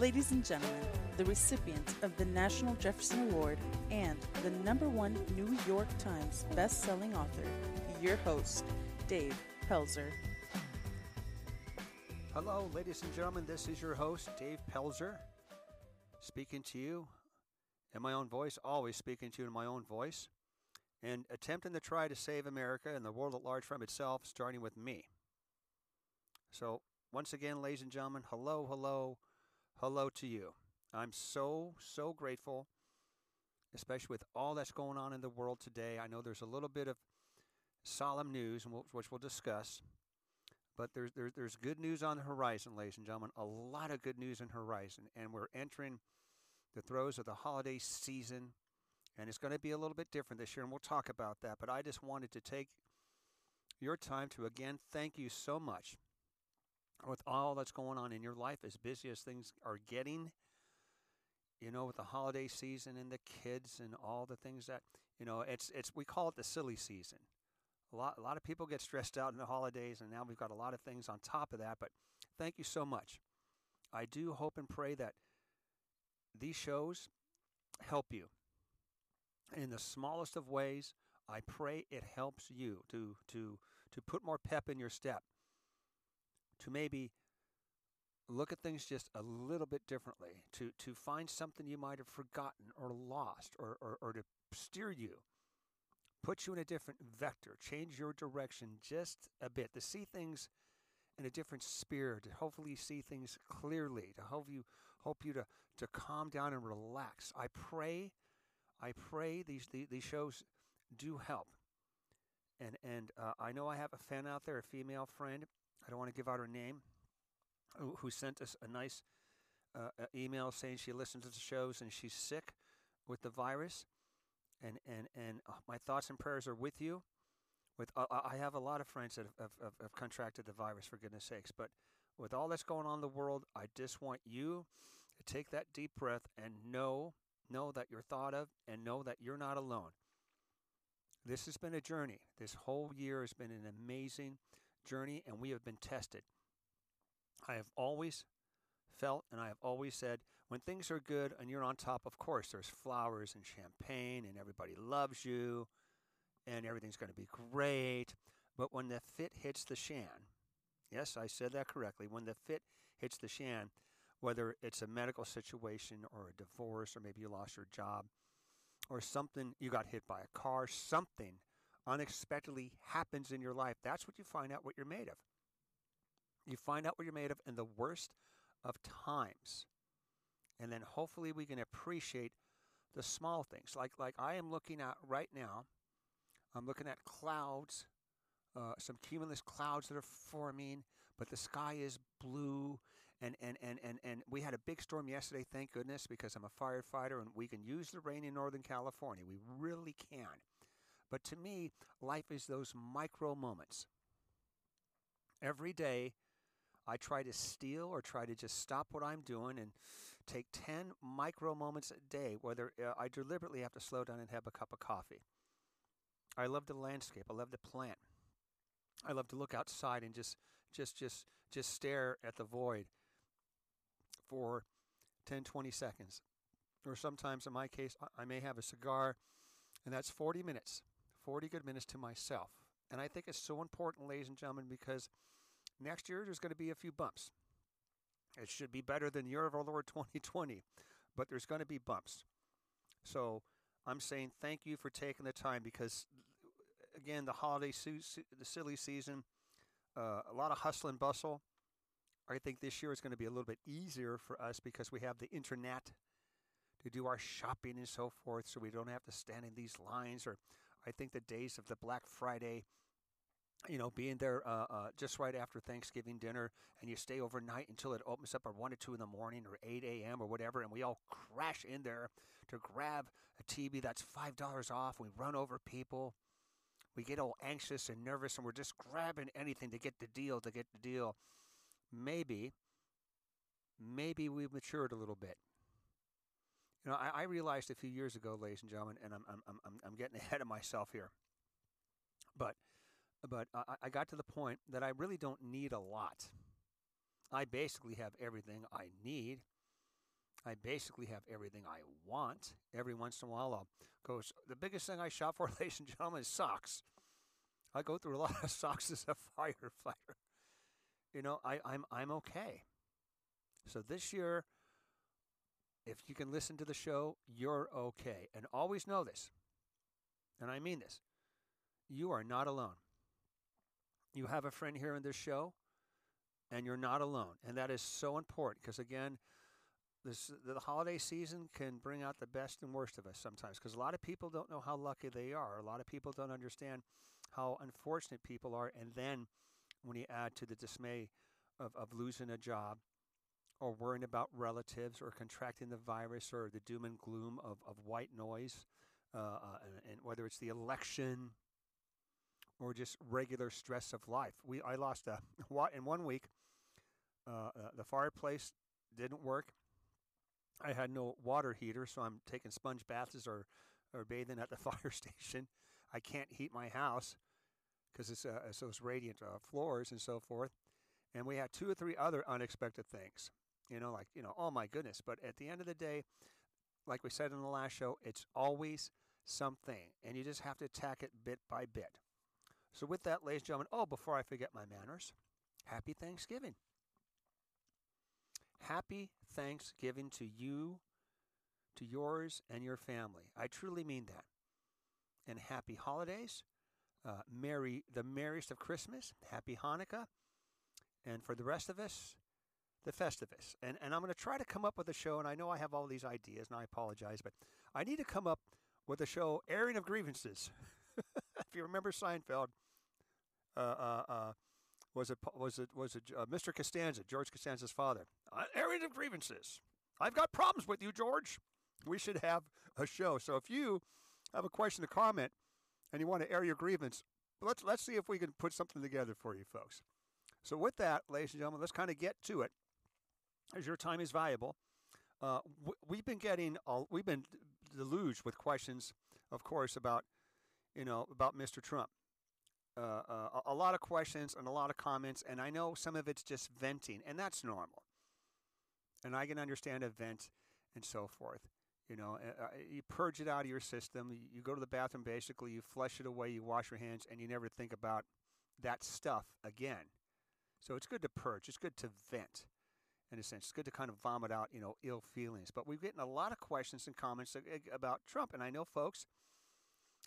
Ladies and gentlemen, the recipient of the National Jefferson Award and the number one New York Times best-selling author, your host, Dave Pelzer. Hello, ladies and gentlemen. This is your host, Dave Pelzer, speaking to you in my own voice, always speaking to you in my own voice, and attempting to try to save America and the world at large from itself, starting with me. So, once again, ladies and gentlemen, hello, hello, hello to you. I'm so, so grateful, especially with all that's going on in the world today. I know there's a little bit of solemn news, which we'll discuss. But there's, there's, there's good news on the horizon, ladies and gentlemen. A lot of good news on the horizon. And we're entering the throes of the holiday season. And it's going to be a little bit different this year. And we'll talk about that. But I just wanted to take your time to again thank you so much with all that's going on in your life, as busy as things are getting you know, with the holiday season and the kids and all the things that you know, it's it's we call it the silly season. A lot, a lot of people get stressed out in the holidays, and now we've got a lot of things on top of that. But thank you so much. I do hope and pray that these shows help you in the smallest of ways. I pray it helps you to to to put more pep in your step, to maybe look at things just a little bit differently, to to find something you might have forgotten or lost, or or, or to steer you put you in a different vector, change your direction just a bit, to see things in a different spirit, to hopefully see things clearly, to help you hope you to, to calm down and relax. I pray, I pray these these shows do help. And and uh, I know I have a fan out there, a female friend. I don't want to give out her name, who, who sent us a nice uh, email saying she listens to the shows and she's sick with the virus and and and uh, my thoughts and prayers are with you. With uh, I have a lot of friends that have, have, have contracted the virus, for goodness sakes. But with all that's going on in the world, I just want you to take that deep breath and know know that you're thought of and know that you're not alone. This has been a journey. This whole year has been an amazing journey, and we have been tested. I have always felt and I have always said when things are good and you're on top, of course, there's flowers and champagne and everybody loves you and everything's going to be great. But when the fit hits the shan, yes, I said that correctly, when the fit hits the shan, whether it's a medical situation or a divorce or maybe you lost your job or something, you got hit by a car, something unexpectedly happens in your life, that's what you find out what you're made of. You find out what you're made of, in the worst of times. And then hopefully we can appreciate the small things. Like like I am looking at right now, I'm looking at clouds, uh, some cumulus clouds that are forming, but the sky is blue. And, and, and, and, and we had a big storm yesterday, thank goodness, because I'm a firefighter and we can use the rain in Northern California. We really can. But to me, life is those micro moments. Every day, I try to steal or try to just stop what I'm doing and take 10 micro moments a day, whether uh, I deliberately have to slow down and have a cup of coffee. I love the landscape. I love the plant. I love to look outside and just just just just stare at the void for 10 20 seconds. Or sometimes in my case I may have a cigar and that's 40 minutes. 40 good minutes to myself. And I think it's so important ladies and gentlemen because next year there's going to be a few bumps. It should be better than year of our Lord 2020, but there's going to be bumps. So I'm saying thank you for taking the time because, again, the holiday, the silly season, uh, a lot of hustle and bustle. I think this year is going to be a little bit easier for us because we have the internet to do our shopping and so forth, so we don't have to stand in these lines. Or I think the days of the Black Friday you know, being there uh, uh, just right after Thanksgiving dinner, and you stay overnight until it opens up at one or two in the morning or eight a.m. or whatever, and we all crash in there to grab a TV that's five dollars off. We run over people. We get all anxious and nervous, and we're just grabbing anything to get the deal, to get the deal. Maybe, maybe we've matured a little bit. You know, I, I realized a few years ago, ladies and gentlemen, and I'm I'm I'm I'm getting ahead of myself here, but but I, I got to the point that I really don't need a lot. I basically have everything I need. I basically have everything I want. Every once in a while, I'll go. The biggest thing I shop for, ladies and gentlemen, is socks. I go through a lot of socks as a firefighter. You know, I, I'm I'm okay. So this year, if you can listen to the show, you're okay. And always know this, and I mean this you are not alone. You have a friend here in this show, and you're not alone. And that is so important because, again, this the holiday season can bring out the best and worst of us sometimes because a lot of people don't know how lucky they are. A lot of people don't understand how unfortunate people are. And then when you add to the dismay of, of losing a job or worrying about relatives or contracting the virus or the doom and gloom of, of white noise, uh, uh, and, and, whether it's the election or just regular stress of life. We I lost a what in one week. Uh, uh, the fireplace didn't work. I had no water heater, so I'm taking sponge baths or or bathing at the fire station. I can't heat my house because it's, uh, it's those radiant uh, floors and so forth. And we had two or three other unexpected things, you know, like, you know, oh my goodness. But at the end of the day, like we said in the last show, it's always something. And you just have to attack it bit by bit. So, with that, ladies and gentlemen, oh, before I forget my manners, happy Thanksgiving. Happy Thanksgiving to you, to yours, and your family. I truly mean that. And happy holidays. Uh, merry, the merriest of Christmas. Happy Hanukkah. And for the rest of us, the Festivus. And, and I'm going to try to come up with a show, and I know I have all these ideas, and I apologize, but I need to come up with a show, Airing of Grievances. if you remember Seinfeld, uh, uh, uh, was it was it was it uh, Mr. Costanza, George Costanza's father? Airing of grievances. I've got problems with you, George. We should have a show. So if you have a question, a comment, and you want to air your grievance, let's let's see if we can put something together for you, folks. So with that, ladies and gentlemen, let's kind of get to it, as your time is valuable. Uh, we've been getting we've been deluged with questions, of course, about you know about Mr. Trump. Uh, uh, a lot of questions and a lot of comments, and I know some of it's just venting, and that's normal. And I can understand a vent and so forth. You know, uh, uh, you purge it out of your system. You go to the bathroom, basically, you flush it away, you wash your hands, and you never think about that stuff again. So it's good to purge. It's good to vent, in a sense. It's good to kind of vomit out, you know, ill feelings. But we've gotten a lot of questions and comments uh, about Trump, and I know folks,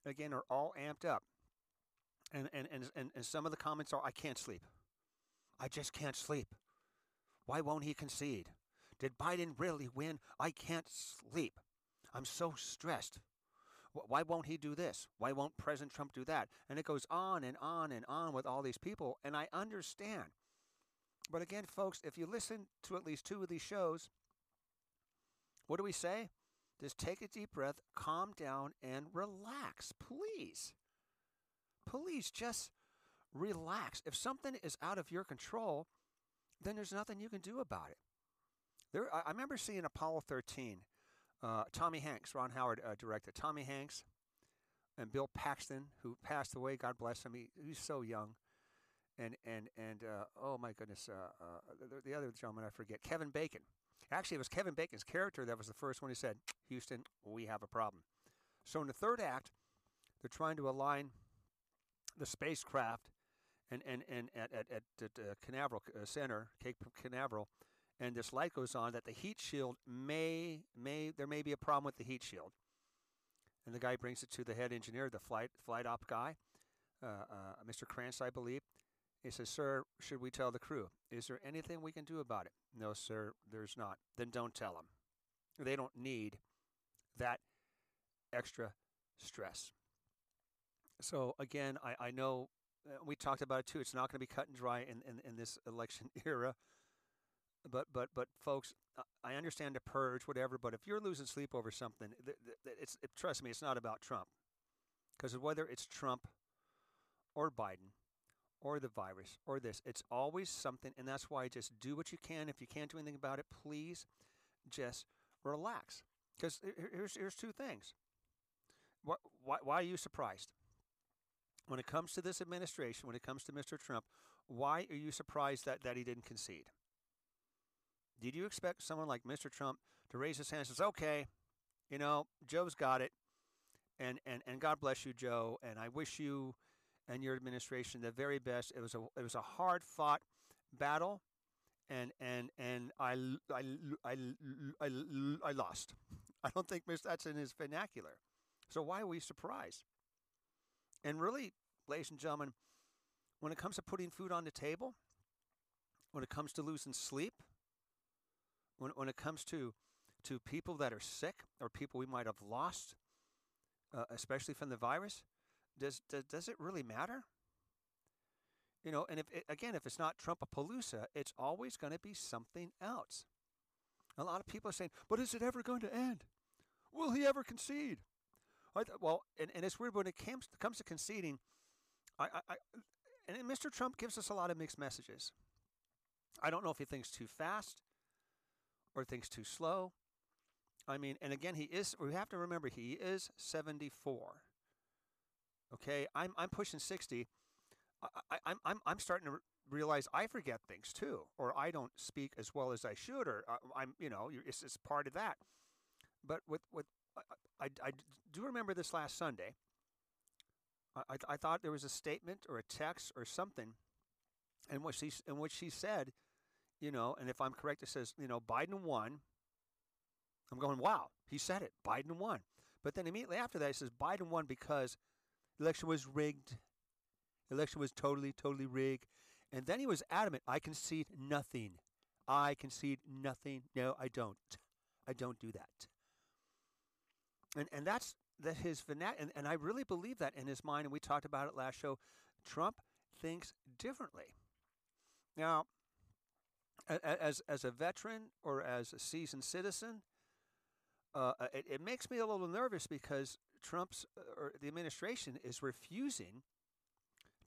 again, are all amped up. And, and, and, and, and some of the comments are, I can't sleep. I just can't sleep. Why won't he concede? Did Biden really win? I can't sleep. I'm so stressed. Why won't he do this? Why won't President Trump do that? And it goes on and on and on with all these people. And I understand. But again, folks, if you listen to at least two of these shows, what do we say? Just take a deep breath, calm down, and relax, please. Please just relax. If something is out of your control, then there's nothing you can do about it. There, I remember seeing Apollo 13 uh, Tommy Hanks, Ron Howard uh, directed. Tommy Hanks and Bill Paxton, who passed away. God bless him. He, he's so young. And and and uh, oh my goodness, uh, uh, the, the, other gentleman I forget, Kevin Bacon. Actually, it was Kevin Bacon's character that was the first one who said, "Houston, we have a problem." So in the third act, they're trying to align the spacecraft and and and at at, at, at uh, Canaveral Center, Cape Canaveral, and this light goes on that the heat shield may may there may be a problem with the heat shield. And the guy brings it to the head engineer, the flight flight op guy, uh, uh, Mr. Kranz, I believe. He says, "Sir, should we tell the crew? Is there anything we can do about it?" No, sir, there's not. Then don't tell them. They don't need that extra stress. So again, I, I know uh, we talked about it too. It's not going to be cut and dry in, in, in this election era but but but folks, I understand the purge, whatever. But if you're losing sleep over something, it's it, trust me, it's not about Trump, because whether it's Trump or Biden or the virus or this, it's always something, and that's why just do what you can. If you can't do anything about it, please just relax. Because here's here's two things. Why, why, why are you surprised? When it comes to this administration, when it comes to Mr. Trump, why are you surprised that, that he didn't concede? Did you expect someone like Mr. Trump to raise his hand and says, okay, you know, Joe's got it. And, and, and God bless you, Joe. And I wish you and your administration the very best. It was a, it was a hard fought battle. And, and, and I, I, I, I, I lost. I don't think that's in his vernacular. So why are we surprised? And really, ladies and gentlemen, when it comes to putting food on the table, when it comes to losing sleep, when, when it comes to, to people that are sick or people we might have lost, uh, especially from the virus, does, does, does it really matter? You know, and if it, again, if it's not Trumpapalooza, it's always going to be something else. A lot of people are saying, but is it ever going to end? Will he ever concede? Th- well, and, and it's weird when it comes, comes to conceding. I, I, I, and Mr. Trump gives us a lot of mixed messages. I don't know if he thinks too fast or thinks too slow. I mean, and again, he is. We have to remember he is 74. Okay, I'm I'm pushing 60. I, I, I'm I'm starting to realize I forget things too, or I don't speak as well as I should, or uh, I'm you know it's, it's part of that. But with with I, I, I do remember this last Sunday. I, I thought there was a statement or a text or something in which she in which she said, you know, and if I'm correct, it says, you know, Biden won. I'm going, wow, he said it. Biden won. But then immediately after that, he says Biden won because the election was rigged. The election was totally, totally rigged. And then he was adamant, I concede nothing. I concede nothing. No, I don't. I don't do that. And and that's that his vernac- and, and I really believe that in his mind, and we talked about it last show. Trump thinks differently. Now, as as a veteran or as a seasoned citizen, uh, it, it makes me a little nervous because Trump's uh, or the administration is refusing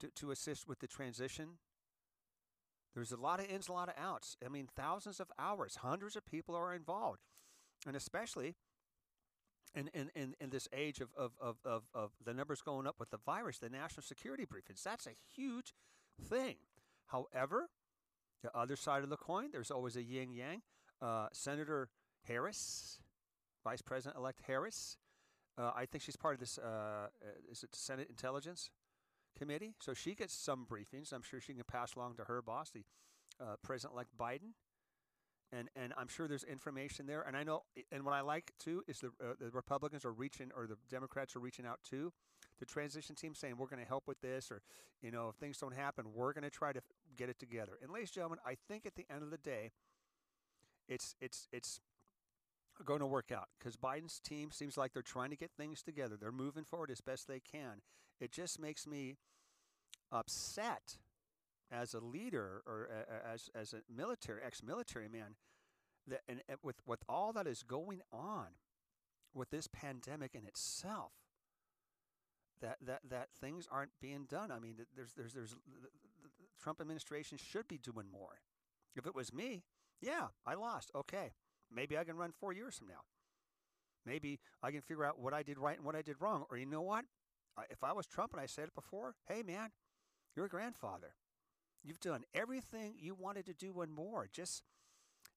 to, to assist with the transition. There's a lot of ins, a lot of outs. I mean, thousands of hours, hundreds of people are involved, and especially in, in, in, in this age of, of, of, of, of the numbers going up with the virus, the national security briefings, that's a huge thing. However, the other side of the coin, there's always a yin yang. Uh, Senator Harris, Vice President elect Harris, uh, I think she's part of this, uh, uh is it Senate Intelligence Committee? So she gets some briefings. I'm sure she can pass along to her boss, the uh, President elect Biden and and I'm sure there's information there. And I know, and what I like too is the uh, the Republicans are reaching, or the Democrats are reaching out to the transition team, saying we're going to help with this, or you know, if things don't happen, we're going to try to get it together. And ladies and gentlemen, I think at the end of the day, it's it's it's going to work out because Biden's team seems like they're trying to get things together. They're moving forward as best they can. It just makes me upset as a leader or as as a military ex-military man that and with with all that is going on with this pandemic in itself that that that things aren't being done i mean there's there's there's the, the trump administration should be doing more if it was me yeah i lost okay maybe i can run 4 years from now maybe i can figure out what i did right and what i did wrong or you know what if i was trump and i said it before hey man you're a grandfather You've done everything you wanted to do and more. Just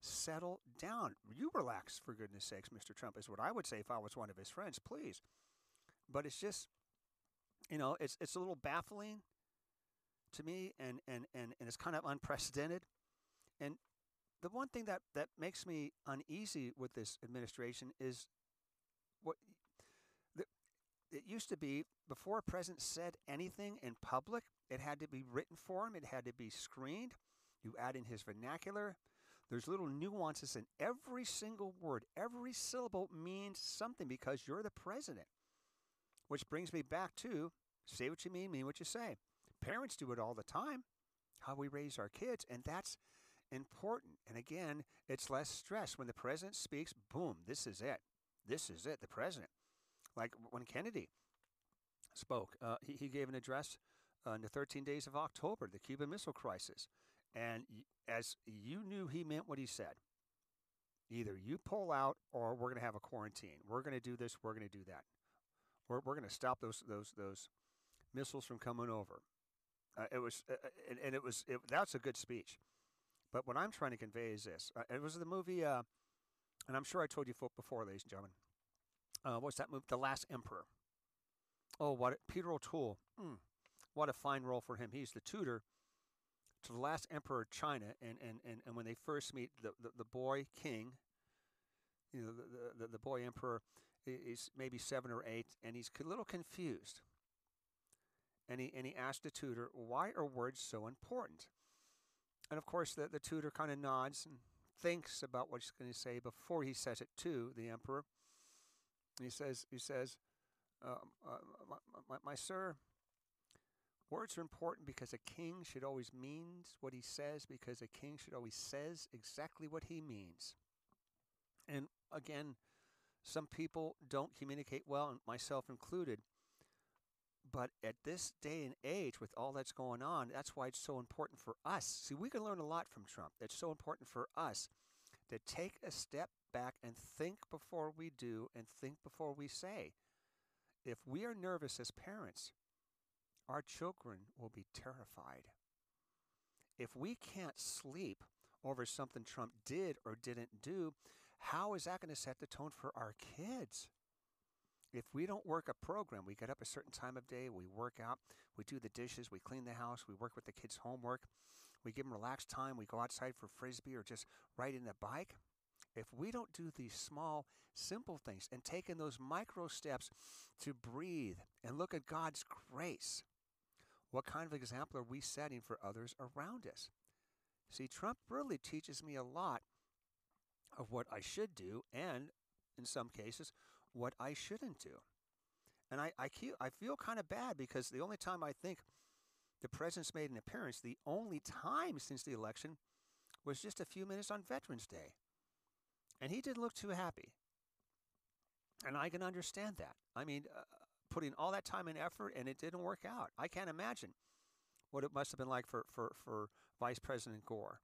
settle down. You relax, for goodness sakes, Mr. Trump, is what I would say if I was one of his friends, please. But it's just, you know, it's, it's a little baffling to me and, and, and, and it's kind of unprecedented. And the one thing that, that makes me uneasy with this administration is what the, it used to be before a president said anything in public, it had to be written for him, it had to be screened. You add in his vernacular. There's little nuances in every single word. Every syllable means something because you're the president. Which brings me back to say what you mean, mean what you say. Parents do it all the time, how we raise our kids, and that's important. And again, it's less stress. When the president speaks, boom, this is it. This is it, the president. Like when Kennedy spoke, uh, he, he gave an address uh, in the 13 days of October, the Cuban Missile Crisis. And as you knew he meant what he said. Either you pull out or we're going to have a quarantine. We're going to do this, we're going to do that. We're, we're going to stop those, those, those missiles from coming over. Uh, it was, uh, uh, and, and, it was, it, that's a good speech. But what I'm trying to convey is this. Uh, it was the movie uh, and I'm sure I told you before, ladies and gentlemen. Uh, what's that movie? The Last Emperor. Oh, what Peter O'Toole. Mm, what a fine role for him. He's the tutor to the last emperor of China, and, and, and, and when they first meet, the, the, the boy king, you know, the, the, the boy emperor is maybe seven or eight, and he's a little confused. And he, and he asked the tutor, Why are words so important? And of course, the, the tutor kind of nods and thinks about what he's going to say before he says it to the emperor. he says, he says, uh, uh, my, my, my, sir, words are important because a king should always means what he says because a king should always says exactly what he means. And again, some people don't communicate well, and myself included. But at this day and age, with all that's going on, that's why it's so important for us. See, we can learn a lot from Trump. It's so important for us to take a step back and think before we do and think before we say. If we are nervous as parents, our children will be terrified. If we can't sleep over something Trump did or didn't do, how is that going to set the tone for our kids? If we don't work a program, we get up a certain time of day, we work out, we do the dishes, we clean the house, we work with the kids' homework, we give them relaxed time, we go outside for frisbee or just riding a bike. If we don't do these small, simple things and take in those micro steps to breathe and look at God's grace, what kind of example are we setting for others around us? See, Trump really teaches me a lot of what I should do and, in some cases, what I shouldn't do. And I, I, keep, I feel kind of bad because the only time I think the president's made an appearance, the only time since the election, was just a few minutes on Veterans Day. And he didn't look too happy. And I can understand that. I mean, uh, putting all that time and effort and it didn't work out. I can't imagine what it must have been like for, for, for Vice President Gore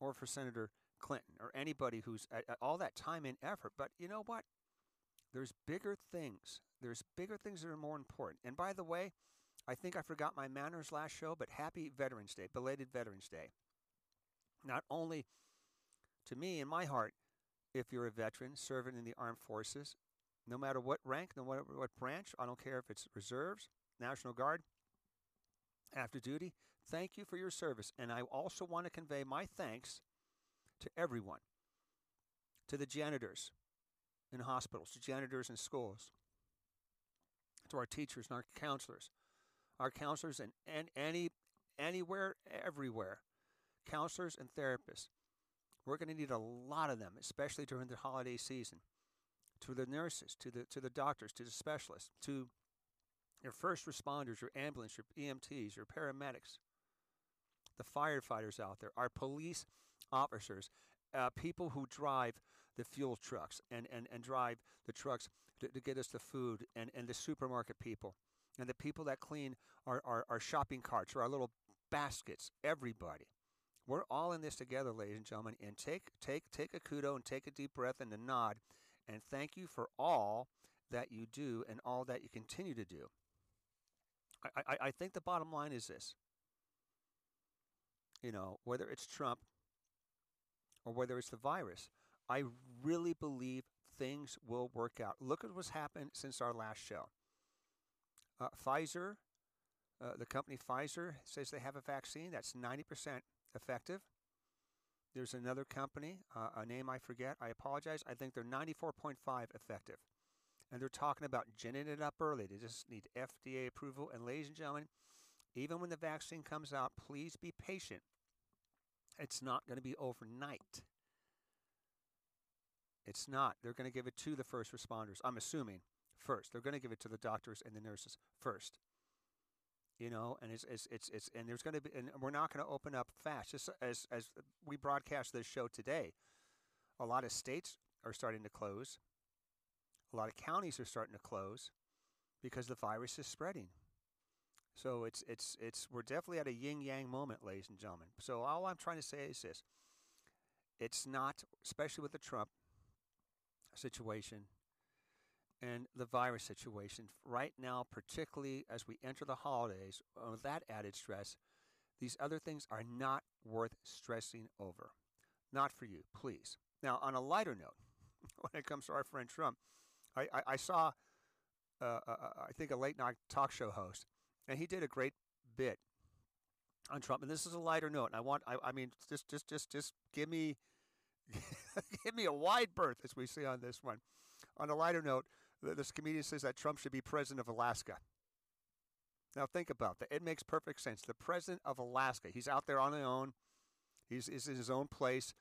or for Senator Clinton or anybody who's at, at all that time and effort. But you know what? There's bigger things. There's bigger things that are more important. And by the way, I think I forgot my manners last show, but happy Veterans Day, belated Veterans Day. Not only to me in my heart, if you're a veteran serving in the armed forces, no matter what rank, no matter what branch, I don't care if it's reserves, National Guard, after duty, thank you for your service. And I also want to convey my thanks to everyone, to the janitors in hospitals, to janitors in schools, to our teachers and our counselors, our counselors and, and any anywhere, everywhere, counselors and therapists. We're going to need a lot of them, especially during the holiday season. To the nurses, to the to the doctors, to the specialists, to your first responders, your ambulance, your EMTs, your paramedics, the firefighters out there, our police officers, uh, people who drive the fuel trucks and, and, and drive the trucks to, to, get us the food, and, and the supermarket people, and the people that clean our, our, our shopping carts or our little baskets, everybody. We're all in this together, ladies and gentlemen, and take, take, take a kudo and take a deep breath and a nod, and thank you for all that you do and all that you continue to do. I, I, I think the bottom line is this. You know, whether it's Trump or whether it's the virus, I really believe things will work out. Look at what's happened since our last show. Uh, Pfizer, uh, the company Pfizer, says they have a vaccine that's 90% effective. There's another company, uh, a name I forget. I apologize. I think they're 94.5 effective. And they're talking about ginning it up early. They just need FDA approval. And ladies and gentlemen, even when the vaccine comes out, please be patient. It's not going to be overnight. It's not. They're going to give it to the first responders. I'm assuming first. They're going to give it to the doctors and the nurses first. You know, and it's it's it's, it's and there's going to be and we're not going to open up fast. Just as as we broadcast this show today, a lot of states are starting to close. A lot of counties are starting to close because the virus is spreading. So it's it's it's we're definitely at a yin yang moment, ladies and gentlemen. So all I'm trying to say is this: it's not, especially with the Trump situation and the virus situation right now, particularly as we enter the holidays, with that added stress, these other things are not worth stressing over. Not for you, please. Now, on a lighter note, when it comes to our friend Trump, I, I, I saw, uh, uh, uh, I think, a late night talk show host, and he did a great bit on Trump. And this is a lighter note. And I want, I, I mean, just, just, just, just give me, give me a wide berth, as we see on this one. On a lighter note, this comedian says that Trump should be president of Alaska. Now think about that. It makes perfect sense. The president of Alaska, he's out there on his own. He's, he's in his own place.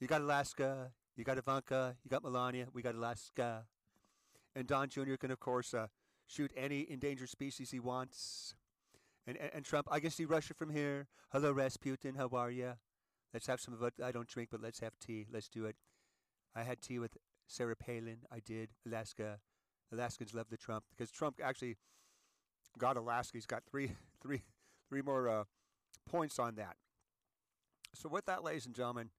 You got Alaska, you got Ivanka, you got Melania, we got Alaska. And Don Jr. can, of course, uh, shoot any endangered species he wants. And, and, and, Trump, I can see Russia from here. Hello, Rasputin, how are you? Let's have some of it. I don't drink, but let's have tea. Let's do it. I had tea with Sarah Palin. I did. Alaska. Alaskans love the Trump because Trump actually got Alaska. He's got three, three, three more uh, points on that. So with that, ladies and gentlemen,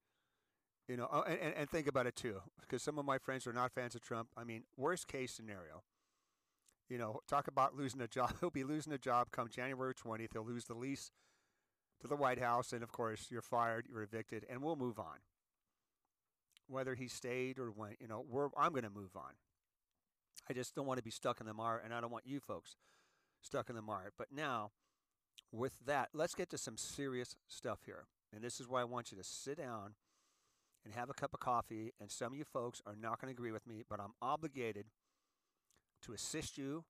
you know, and, and, and think about it too, because some of my friends are not fans of Trump. I mean, worst case scenario, you know, talk about losing a job. He'll be losing a job come January 20th. He'll lose the lease to the White House, and of course, you're fired, you're evicted, and we'll move on. Whether he stayed or went, you know, we're, I'm going to move on. I just don't want to be stuck in the mire, and I don't want you folks stuck in the mire. But now, with that, let's get to some serious stuff here. And this is why I want you to sit down and have a cup of coffee. And some of you folks are not going to agree with me, but I'm obligated to assist you.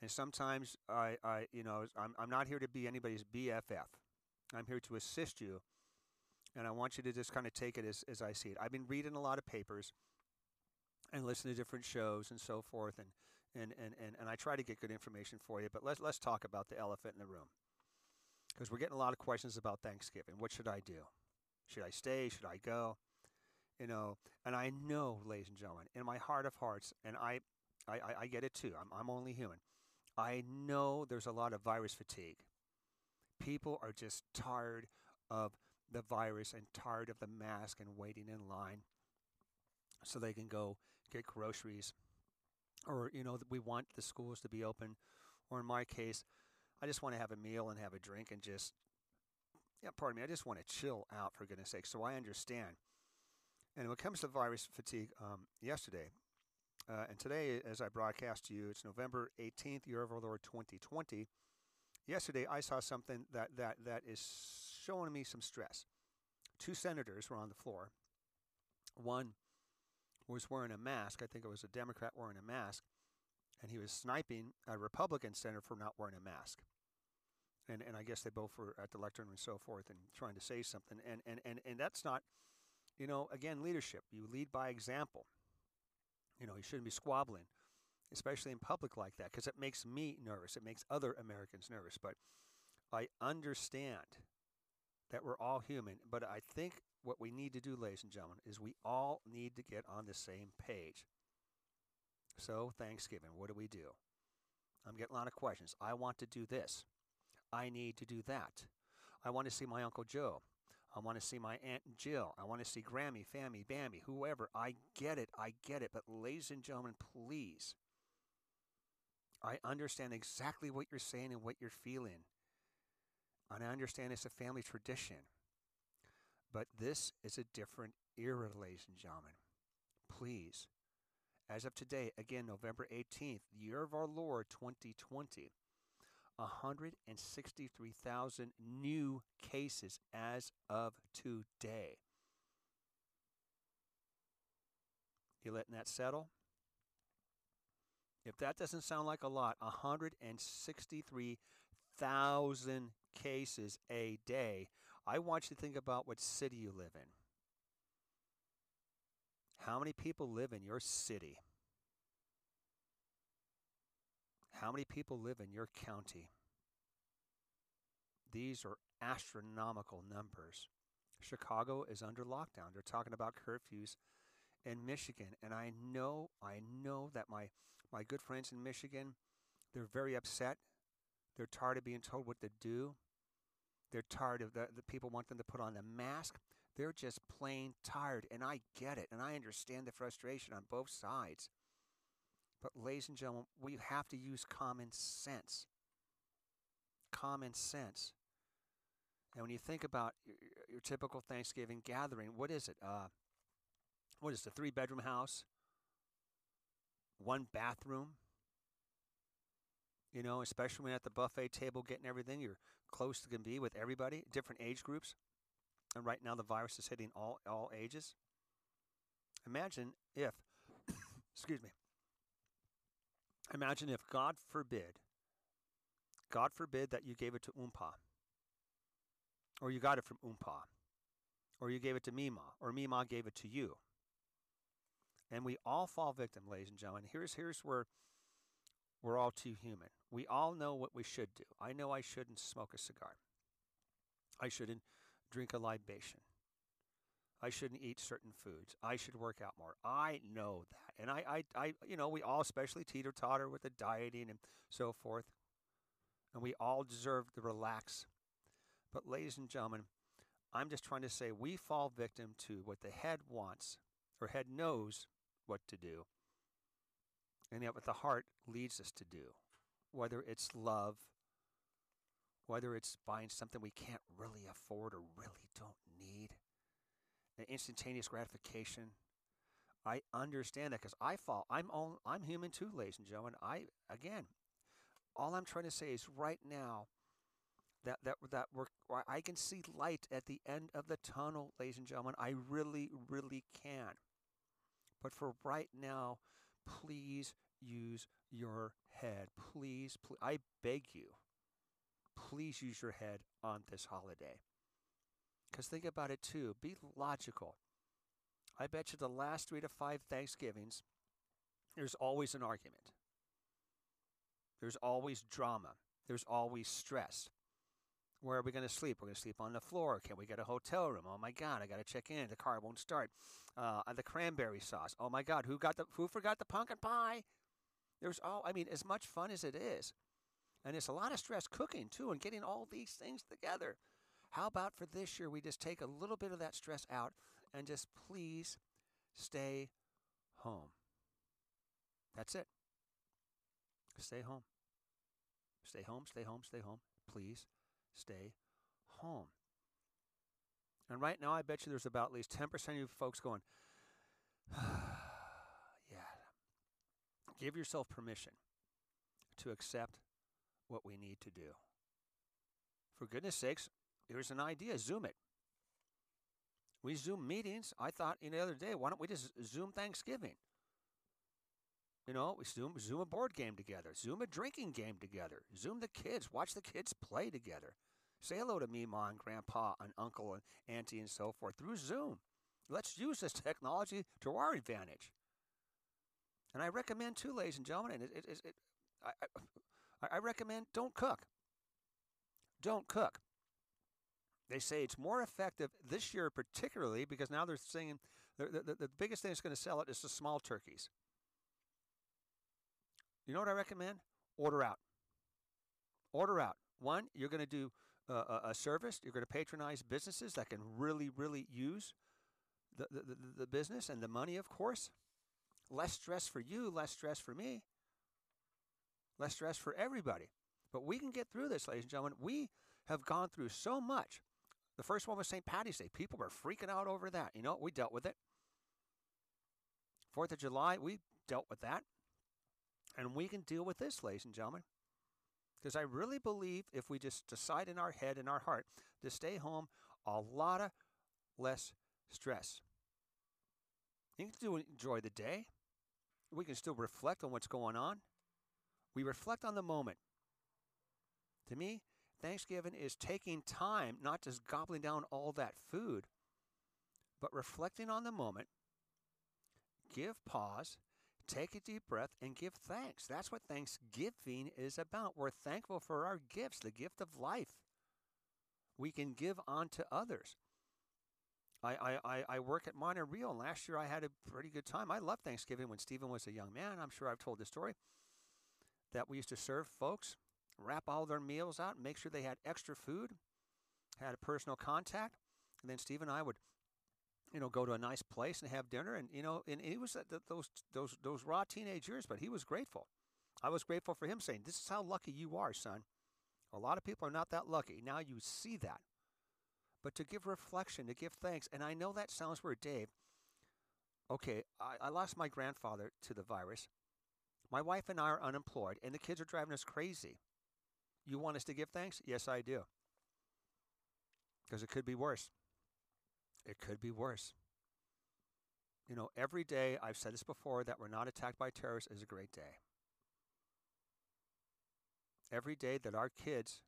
And sometimes I, I you know, I'm, I'm not here to be anybody's BFF. I'm here to assist you. And I want you to just kind of take it as, as I see it. I've been reading a lot of papers and listening to different shows and so forth. And, and, and, and, and I try to get good information for you. But let's, let's talk about the elephant in the room. Because we're getting a lot of questions about Thanksgiving. What should I do? Should I stay? Should I go? You know, and I know, ladies and gentlemen, in my heart of hearts, and I, I, I get it too. I'm, I'm only human. I know there's a lot of virus fatigue. People are just tired of the virus and tired of the mask and waiting in line so they can go get groceries. Or, you know, we want the schools to be open. Or in my case, I just want to have a meal and have a drink and just, yeah, pardon me, I just want to chill out for goodness sake. So I understand. And when it comes to virus fatigue, um, yesterday uh, and today, as I broadcast to you, it's November 18th, year of our Lord 2020. Yesterday, I saw something that, that, that is showing me some stress. Two senators were on the floor. One was wearing a mask. I think it was a Democrat wearing a mask. And he was sniping a Republican senator for not wearing a mask. And, and I guess they both were at the lectern and so forth and trying to say something. And, and, and, and that's not you know, again, leadership. You lead by example. You know, you shouldn't be squabbling, especially in public like that, because it makes me nervous. It makes other Americans nervous. But I understand that we're all human. But I think what we need to do, ladies and gentlemen, is we all need to get on the same page. So, Thanksgiving, what do we do? I'm getting a lot of questions. I want to do this. I need to do that. I want to see my Uncle Joe. I want to see my Aunt Jill. I want to see Grammy, Fammy, Bambi, whoever. I get it. I get it. But, ladies and gentlemen, please, I understand exactly what you're saying and what you're feeling. And I understand it's a family tradition. But this is a different era, ladies and gentlemen. Please, as of today, again, November 18th, the year of our Lord 2020. 163,000 new cases as of today. You letting that settle? If that doesn't sound like a lot, 163,000 cases a day. I want you to think about what city you live in. How many people live in your city? How many people live in your county? These are astronomical numbers. Chicago is under lockdown. They're talking about curfews in Michigan. And I know, I know that my, my good friends in Michigan, they're very upset. They're tired of being told what to do. They're tired of the, the people want them to put on the mask. They're just plain tired. And I get it. And I understand the frustration on both sides. But, ladies and gentlemen, we have to use common sense. Common sense. And when you think about your, your typical Thanksgiving gathering, what is it? Uh, what is it, a three bedroom house, one bathroom. You know, especially when at the buffet table getting everything, you're close to can be with everybody, different age groups. And right now the virus is hitting all all ages. Imagine if excuse me. Imagine if God forbid God forbid that you gave it to Oompa. Or you got it from Oompa. Or you gave it to Mima. Or Mima gave it to you. And we all fall victim, ladies and gentlemen. Here's here's where we're all too human. We all know what we should do. I know I shouldn't smoke a cigar. I shouldn't drink a libation. I shouldn't eat certain foods. I should work out more. I know that. And I, I, I you know, we all, especially teeter totter with the dieting and so forth. And we all deserve to relax. But, ladies and gentlemen, I'm just trying to say we fall victim to what the head wants or head knows what to do, and yet what the heart leads us to do, whether it's love, whether it's buying something we can't really afford or really don't need, an instantaneous gratification. I understand that because I fall. I'm all, I'm human too, ladies and gentlemen. I again, all I'm trying to say is right now that that that we're I can see light at the end of the tunnel, ladies and gentlemen. I really, really can. But for right now, please use your head. Please, please, I beg you, please use your head on this holiday. Because think about it too. Be logical. I bet you the last three to five Thanksgivings, there's always an argument. There's always drama. There's always stress. Where are we going to sleep? We're going to sleep on the floor. Can we get a hotel room? Oh my God, I got to check in. The car won't start. Uh, the cranberry sauce. Oh my God, who got the who forgot the pumpkin pie? There's all. I mean, as much fun as it is, and it's a lot of stress cooking too, and getting all these things together. How about for this year we just take a little bit of that stress out and just please stay home. That's it. Stay home. Stay home, stay home, stay home. Please stay home. And right now, I bet you there's about at least 10% of you folks going, yeah. Give yourself permission to accept what we need to do. For goodness sakes, here's an idea Zoom it. We Zoom meetings. I thought you know, the other day, why don't we just Zoom Thanksgiving? You know, we Zoom, Zoom a board game together, Zoom a drinking game together, Zoom the kids, watch the kids play together. Say hello to me, mom, and grandpa, and uncle, and auntie, and so forth through Zoom. Let's use this technology to our advantage. And I recommend, too, ladies and gentlemen, and it, it, it, I, I, I recommend don't cook. Don't cook. They say it's more effective this year, particularly because now they're saying the, the, the biggest thing that's going to sell it is the small turkeys. You know what I recommend? Order out. Order out. One, you're going to do a service. You're going to patronize businesses that can really, really use the, the, the, the business and the money, of course. Less stress for you, less stress for me, less stress for everybody. But we can get through this, ladies and gentlemen. We have gone through so much. The first one was St. Patty's Day. People were freaking out over that. You know, we dealt with it. Fourth of July, we dealt with that. And we can deal with this, ladies and gentlemen. Because I really believe if we just decide in our head and our heart to stay home, a lot of less stress. You can still enjoy the day. We can still reflect on what's going on. We reflect on the moment. To me, Thanksgiving is taking time, not just gobbling down all that food, but reflecting on the moment. Give pause take a deep breath and give thanks. That's what Thanksgiving is about. We're thankful for our gifts, the gift of life. We can give on to others. I, I, I work at Monterey, and last year I had a pretty good time. I love Thanksgiving when Stephen was a young man. I'm sure I've told the story that we used to serve folks, wrap all their meals out, make sure they had extra food, had a personal contact. And then Steve and I would you know, go to a nice place and have dinner. And, you know, and he was uh, at those, those, those raw teenage years, but he was grateful. I was grateful for him saying, This is how lucky you are, son. A lot of people are not that lucky. Now you see that. But to give reflection, to give thanks, and I know that sounds weird, Dave, okay, I, I lost my grandfather to the virus. My wife and I are unemployed, and the kids are driving us crazy. You want us to give thanks? Yes, I do. Because it could be worse. It could be worse. You know, every day, I've said this before, that we're not attacked by terrorists is a great day. Every day that our kids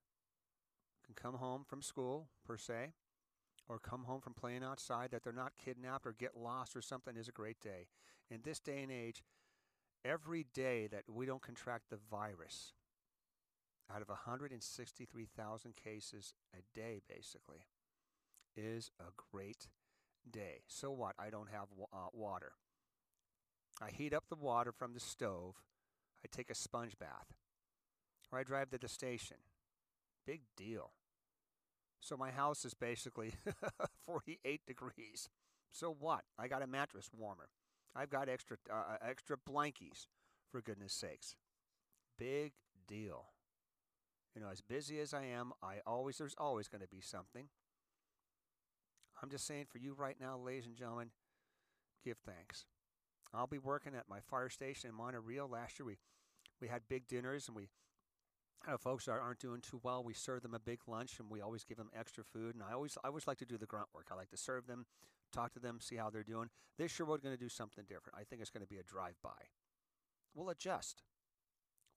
can come home from school, per se, or come home from playing outside, that they're not kidnapped or get lost or something is a great day. In this day and age, every day that we don't contract the virus, out of 163,000 cases a day, basically, is a great day. So what? I don't have uh, water. I heat up the water from the stove. I take a sponge bath. Or I drive to the station. Big deal. So my house is basically 48 degrees. So what? I got a mattress warmer. I've got extra uh, uh, extra blankies, for goodness sakes. Big deal. You know, as busy as I am, I always there's always going to be something. I'm just saying for you right now, ladies and gentlemen, give thanks. I'll be working at my fire station in Monterey. Last year we we had big dinners and we uh, folks are, aren't doing too well, we serve them a big lunch and we always give them extra food. And I always, I always like to do the grunt work. I like to serve them, talk to them, see how they're doing. This year we're going to do something different. I think it's going to be a drive-by. We'll adjust.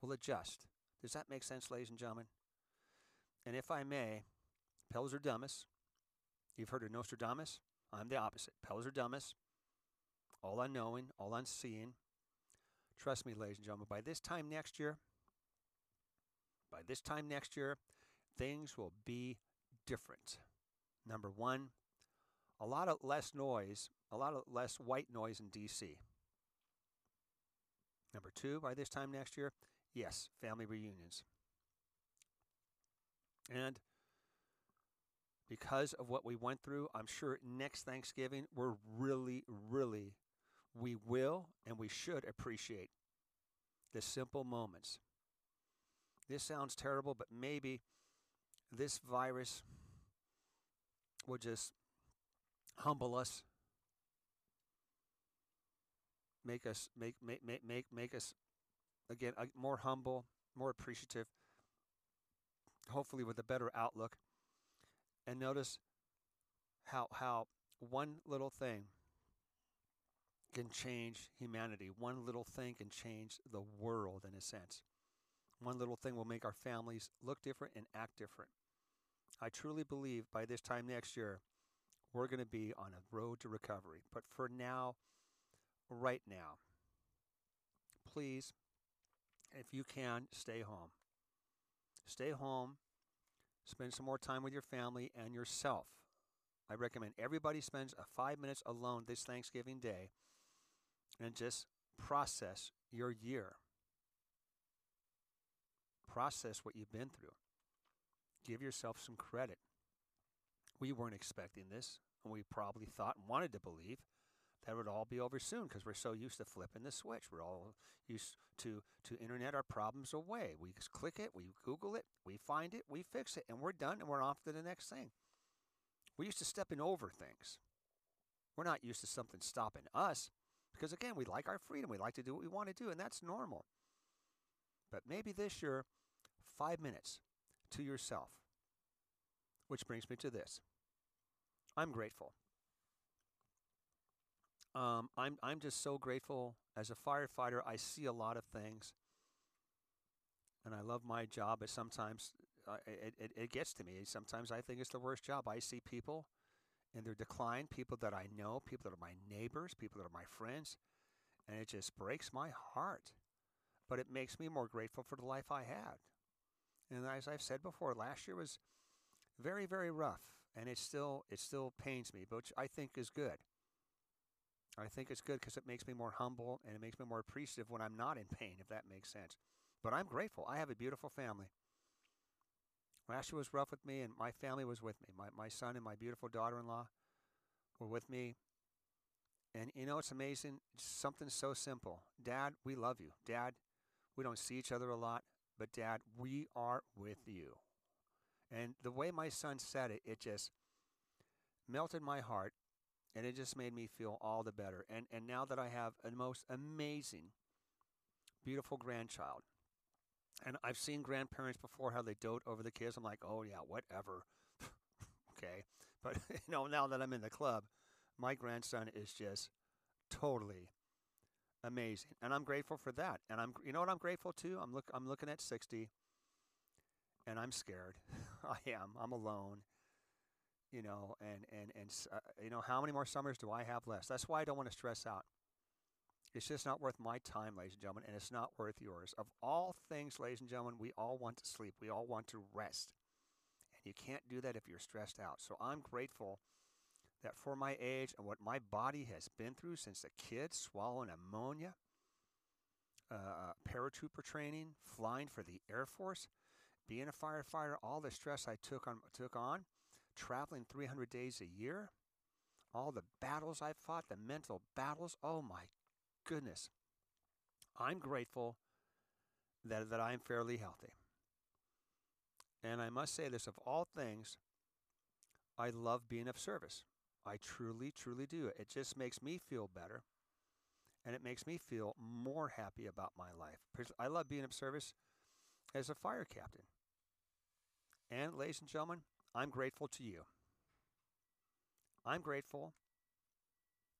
We'll adjust. Does that make sense, ladies and gentlemen? And if I may, Pelzer Dummus. You've heard of Nostradamus? I'm the opposite. Pelzer Dummus. All unknowing, all unseeing. Trust me, ladies and gentlemen, by this time next year, by this time next year, things will be different. Number one, a lot of less noise, a lot of less white noise in DC. Number two, by this time next year, yes, family reunions. And because of what we went through, I'm sure next Thanksgiving, we're really, really, we will and we should appreciate the simple moments this sounds terrible, but maybe this virus will just humble us, make us make make make make, make us again uh, more humble, more appreciative, hopefully with a better outlook. And notice how how one little thing can change humanity. One little thing can change the world in a sense. One little thing will make our families look different and act different. I truly believe by this time next year, we're going to be on a road to recovery. But for now, right now, please, if you can, stay home. Stay home, spend some more time with your family and yourself. I recommend everybody spends five minutes alone this Thanksgiving Day and just process your year process what you've been through. Give yourself some credit. We weren't expecting this, and we probably thought and wanted to believe that would all be over soon because we're so used to flipping the switch. We're all used to, to internet our problems away. We just click it, we Google it, we find it, we fix it, and we're done and we're off to the next thing. We're used to stepping over things. We're not used to something stopping us because, again, we like our freedom. We like to do what we want to do, and that's normal. But maybe this year, five minutes to yourself. Which brings me to this I'm grateful. Um, I'm, I'm just so grateful. As a firefighter, I see a lot of things. And I love my job, but sometimes uh, it, it, it gets to me. Sometimes I think it's the worst job. I see people in their decline, people that I know, people that are my neighbors, people that are my friends, and it just breaks my heart but it makes me more grateful for the life I had. And as I've said before, last year was very, very rough, and it still it still pains me, but I think is good. I think it's good because it makes me more humble and it makes me more appreciative when I'm not in pain, if that makes sense. But I'm grateful. I have a beautiful family. Last year was rough with me, and my family was with me. My, my son and my beautiful daughter in law were with me. And you know, it's amazing. something so simple. Dad, we love you. Dad, we don't see each other a lot, but Dad, we are with you. And the way my son said it, it just melted my heart. And it just made me feel all the better. And and now that I have a most amazing, beautiful grandchild, and I've seen grandparents before how they dote over the kids. I'm like, oh yeah, whatever. okay, but you know now that I'm in the club, my grandson is just totally amazing, and I'm grateful for that. And I'm you know what I'm grateful to? I'm look I'm looking at 60, and I'm scared. I am. I'm alone you know, and and and uh, you know, how many more summers do I have left? That's why I don't want to stress out. It's just not worth my time, ladies and gentlemen, and it's not worth yours. Of all things, ladies and gentlemen, we all want to sleep. We all want to rest. And you can't do that if you're stressed out. So I'm grateful that for my age and what my body has been through since a kid, swallowing ammonia, uh, uh paratrooper training, flying for the Air Force, being a firefighter, all the stress I took on took on, traveling 300 days a year, all the battles I've fought, the mental battles. Oh my goodness. I'm grateful that, that I'm fairly healthy. And I must say this of all things, I love being of service. I truly, truly do. It just makes me feel better and it makes me feel more happy about my life. I love being of service as a fire captain. And, ladies and gentlemen, I'm grateful to you. I'm grateful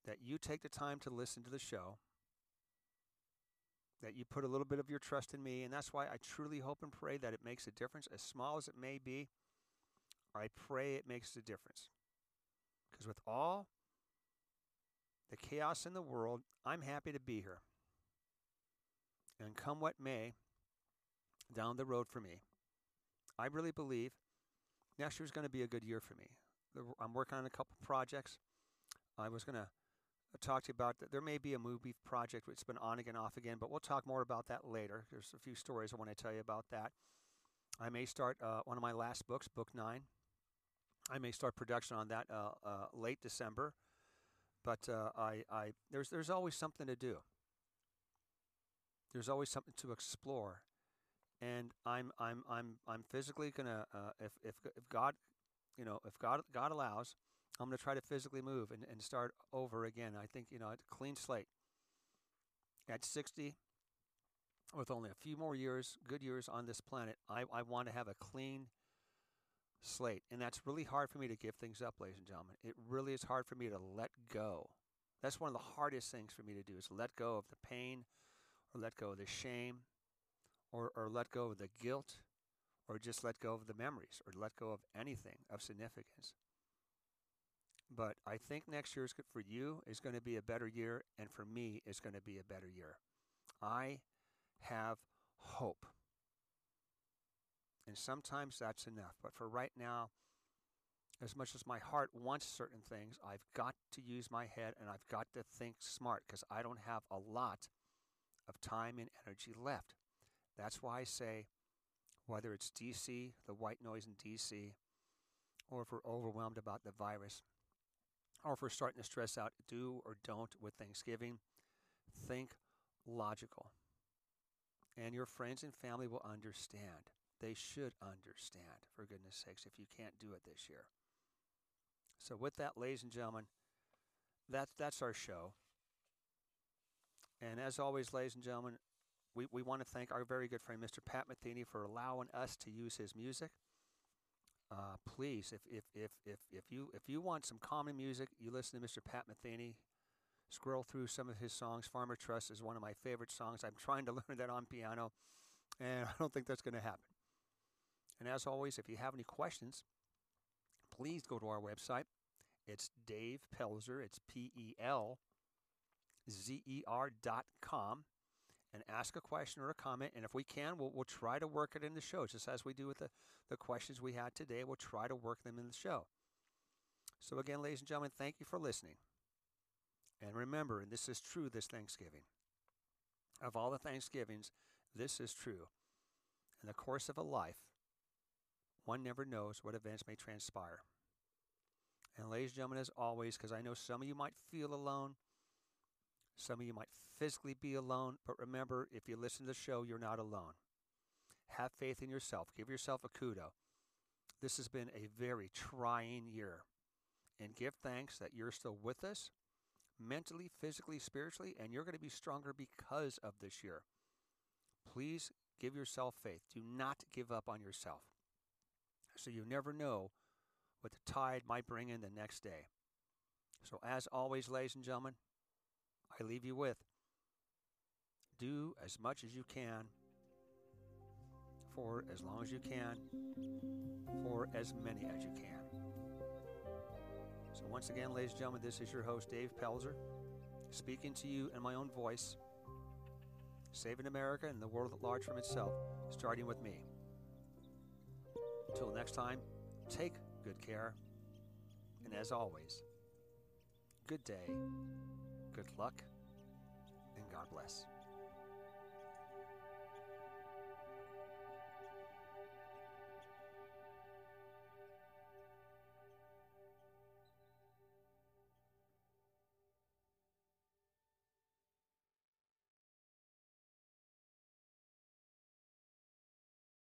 that you take the time to listen to the show, that you put a little bit of your trust in me, and that's why I truly hope and pray that it makes a difference, as small as it may be. I pray it makes a difference. Because with all the chaos in the world, I'm happy to be here. And come what may down the road for me, I really believe next year is going to be a good year for me. I'm working on a couple projects. I was going to talk to you about that. There may be a movie project which has been on again, off again, but we'll talk more about that later. There's a few stories I want to tell you about that. I may start uh, one of my last books, book nine. I may start production on that uh, uh, late December, but uh, I, I there's there's always something to do. There's always something to explore, and I'm I'm I'm I'm physically gonna uh, if if if God, you know, if God God allows, I'm gonna try to physically move and, and start over again. I think you know, a clean slate. At 60, with only a few more years, good years on this planet, I I want to have a clean slate, and that's really hard for me to give things up, ladies and gentlemen. It really is hard for me to let go. That's one of the hardest things for me to do is let go of the pain or let go of the shame or, or let go of the guilt, or just let go of the memories, or let go of anything of significance. But I think next year is good for you is going to be a better year, and for me is going to be a better year. I have hope. And sometimes that's enough. But for right now, as much as my heart wants certain things, I've got to use my head and I've got to think smart because I don't have a lot of time and energy left. That's why I say, whether it's DC, the white noise in DC, or if we're overwhelmed about the virus, or if we're starting to stress out, do or don't with Thanksgiving, think logical. And your friends and family will understand. They should understand, for goodness sakes, if you can't do it this year. So, with that, ladies and gentlemen, that, that's our show. And as always, ladies and gentlemen, we, we want to thank our very good friend, Mr. Pat Metheny, for allowing us to use his music. Uh, please, if, if, if, if, if, you, if you want some common music, you listen to Mr. Pat Metheny. Scroll through some of his songs. Farmer Trust is one of my favorite songs. I'm trying to learn that on piano, and I don't think that's going to happen. And as always, if you have any questions, please go to our website. It's Dave Pelzer. It's P E L Z E R dot com and ask a question or a comment. And if we can, we'll, we'll try to work it in the show, just as we do with the, the questions we had today. We'll try to work them in the show. So, again, ladies and gentlemen, thank you for listening. And remember, and this is true this Thanksgiving, of all the Thanksgivings, this is true. In the course of a life, one never knows what events may transpire. And, ladies and gentlemen, as always, because I know some of you might feel alone, some of you might physically be alone, but remember, if you listen to the show, you're not alone. Have faith in yourself. Give yourself a kudo. This has been a very trying year. and give thanks that you're still with us mentally, physically, spiritually, and you're going to be stronger because of this year. Please give yourself faith. Do not give up on yourself. So you never know what the tide might bring in the next day. So, as always, ladies and gentlemen, I leave you with do as much as you can for as long as you can for as many as you can. So, once again, ladies and gentlemen, this is your host, Dave Pelzer, speaking to you in my own voice, saving America and the world at large from itself, starting with me. Until next time, take good care, and as always, good day, good luck, and God bless.